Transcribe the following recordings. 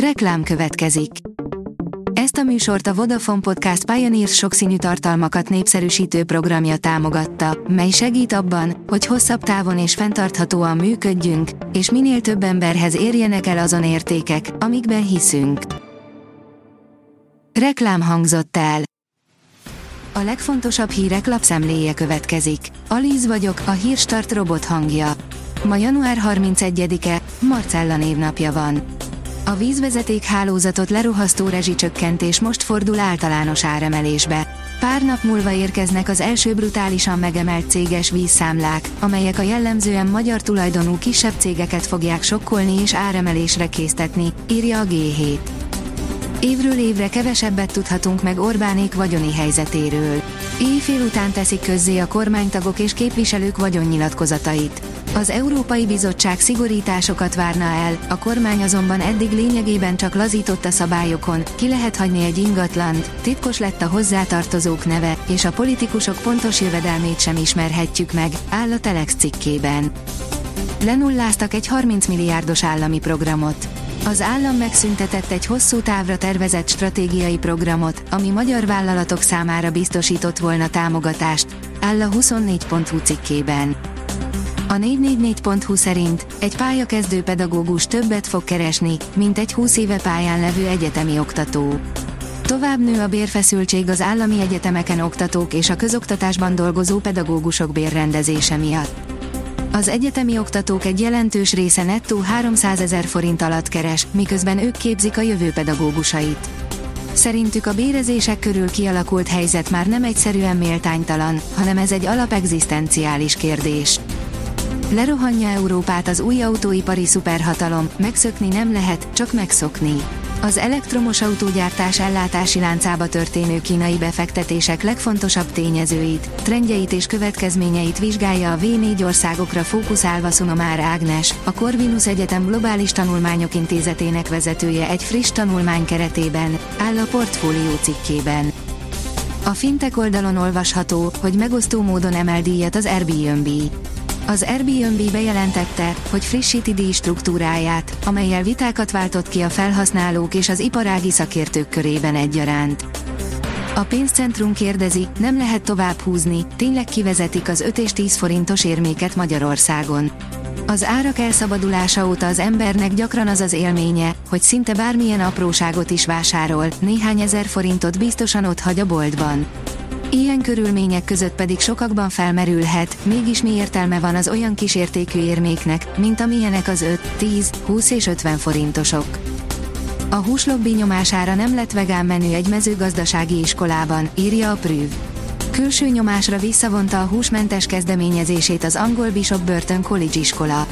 Reklám következik. Ezt a műsort a Vodafone Podcast Pioneers sokszínű tartalmakat népszerűsítő programja támogatta, mely segít abban, hogy hosszabb távon és fenntarthatóan működjünk, és minél több emberhez érjenek el azon értékek, amikben hiszünk. Reklám hangzott el. A legfontosabb hírek lapszemléje következik. Alíz vagyok, a hírstart robot hangja. Ma január 31-e, Marcella névnapja van. A vízvezeték hálózatot leruhasztó rezsicsökkentés most fordul általános áremelésbe. Pár nap múlva érkeznek az első brutálisan megemelt céges vízszámlák, amelyek a jellemzően magyar tulajdonú kisebb cégeket fogják sokkolni és áremelésre késztetni, írja a G7. Évről évre kevesebbet tudhatunk meg Orbánék vagyoni helyzetéről. Éjfél után teszik közzé a kormánytagok és képviselők vagyonnyilatkozatait. Az Európai Bizottság szigorításokat várna el, a kormány azonban eddig lényegében csak lazított a szabályokon, ki lehet hagyni egy ingatlant, titkos lett a hozzátartozók neve, és a politikusok pontos jövedelmét sem ismerhetjük meg, áll a Telex cikkében. Lenulláztak egy 30 milliárdos állami programot. Az állam megszüntetett egy hosszú távra tervezett stratégiai programot, ami magyar vállalatok számára biztosított volna támogatást, áll a 24.hu cikkében. A 444.hu szerint egy pályakezdő pedagógus többet fog keresni, mint egy 20 éve pályán levő egyetemi oktató. Tovább nő a bérfeszültség az állami egyetemeken oktatók és a közoktatásban dolgozó pedagógusok bérrendezése miatt. Az egyetemi oktatók egy jelentős része nettó 300 ezer forint alatt keres, miközben ők képzik a jövő pedagógusait. Szerintük a bérezések körül kialakult helyzet már nem egyszerűen méltánytalan, hanem ez egy alapegzisztenciális kérdés. Lerohanja Európát az új autóipari szuperhatalom, megszökni nem lehet, csak megszokni. Az elektromos autógyártás ellátási láncába történő kínai befektetések legfontosabb tényezőit, trendjeit és következményeit vizsgálja a V4 országokra fókuszálva Szunomár Ágnes, a Corvinus Egyetem Globális Tanulmányok Intézetének vezetője egy friss tanulmány keretében, áll a portfólió cikkében. A fintek oldalon olvasható, hogy megosztó módon emel díjat az Airbnb. Az Airbnb bejelentette, hogy frissíti díj struktúráját, amelyel vitákat váltott ki a felhasználók és az iparági szakértők körében egyaránt. A pénzcentrum kérdezi, nem lehet tovább húzni, tényleg kivezetik az 5 és 10 forintos érméket Magyarországon. Az árak elszabadulása óta az embernek gyakran az az élménye, hogy szinte bármilyen apróságot is vásárol, néhány ezer forintot biztosan ott hagy a boltban. Ilyen körülmények között pedig sokakban felmerülhet, mégis mi értelme van az olyan kísértékű érméknek, mint amilyenek az 5, 10, 20 és 50 forintosok. A húslobbi nyomására nem lett vegán menü egy mezőgazdasági iskolában, írja a Prüv. Külső nyomásra visszavonta a húsmentes kezdeményezését az angol Bishop Burton College iskola.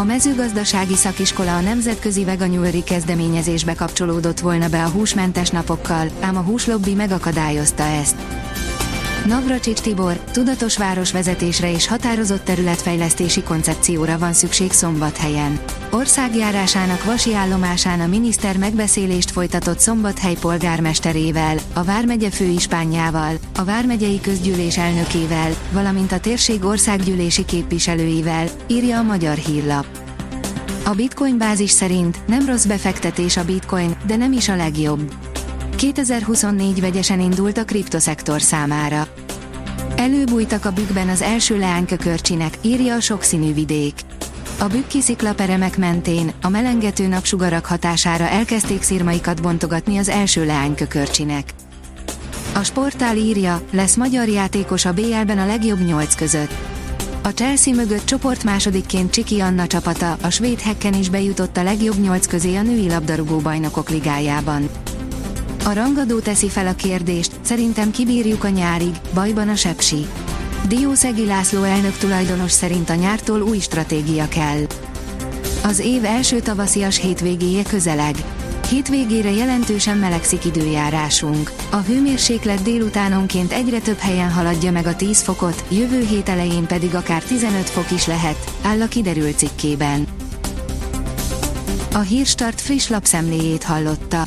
A mezőgazdasági szakiskola a nemzetközi veganyúri kezdeményezésbe kapcsolódott volna be a húsmentes napokkal, ám a húslobbi megakadályozta ezt. Navracsics Tibor, tudatos városvezetésre és határozott területfejlesztési koncepcióra van szükség Szombathelyen. Országjárásának vasi állomásán a miniszter megbeszélést folytatott Szombathely polgármesterével, a Vármegye főispánjával, a Vármegyei Közgyűlés elnökével, valamint a térség országgyűlési képviselőivel, írja a Magyar Hírlap. A Bitcoin bázis szerint nem rossz befektetés a Bitcoin, de nem is a legjobb. 2024 vegyesen indult a kriptoszektor számára. Előbújtak a bükkben az első leánykökörcsinek, írja a sokszínű vidék. A bükki sziklaperemek mentén, a melengető napsugarak hatására elkezdték szirmaikat bontogatni az első leánykökörcsinek. A sportál írja, lesz magyar játékos a BL-ben a legjobb nyolc között. A Chelsea mögött csoport másodikként Csiki Anna csapata, a svéd hekken is bejutott a legjobb nyolc közé a női labdarúgó bajnokok ligájában. A rangadó teszi fel a kérdést, szerintem kibírjuk a nyárig, bajban a sepsi. Diószegi László elnök tulajdonos szerint a nyártól új stratégia kell. Az év első tavaszias hétvégéje közeleg. Hétvégére jelentősen melegszik időjárásunk. A hőmérséklet délutánonként egyre több helyen haladja meg a 10 fokot, jövő hét elején pedig akár 15 fok is lehet, áll a kiderült cikkében. A Hírstart friss lapszemléjét hallotta.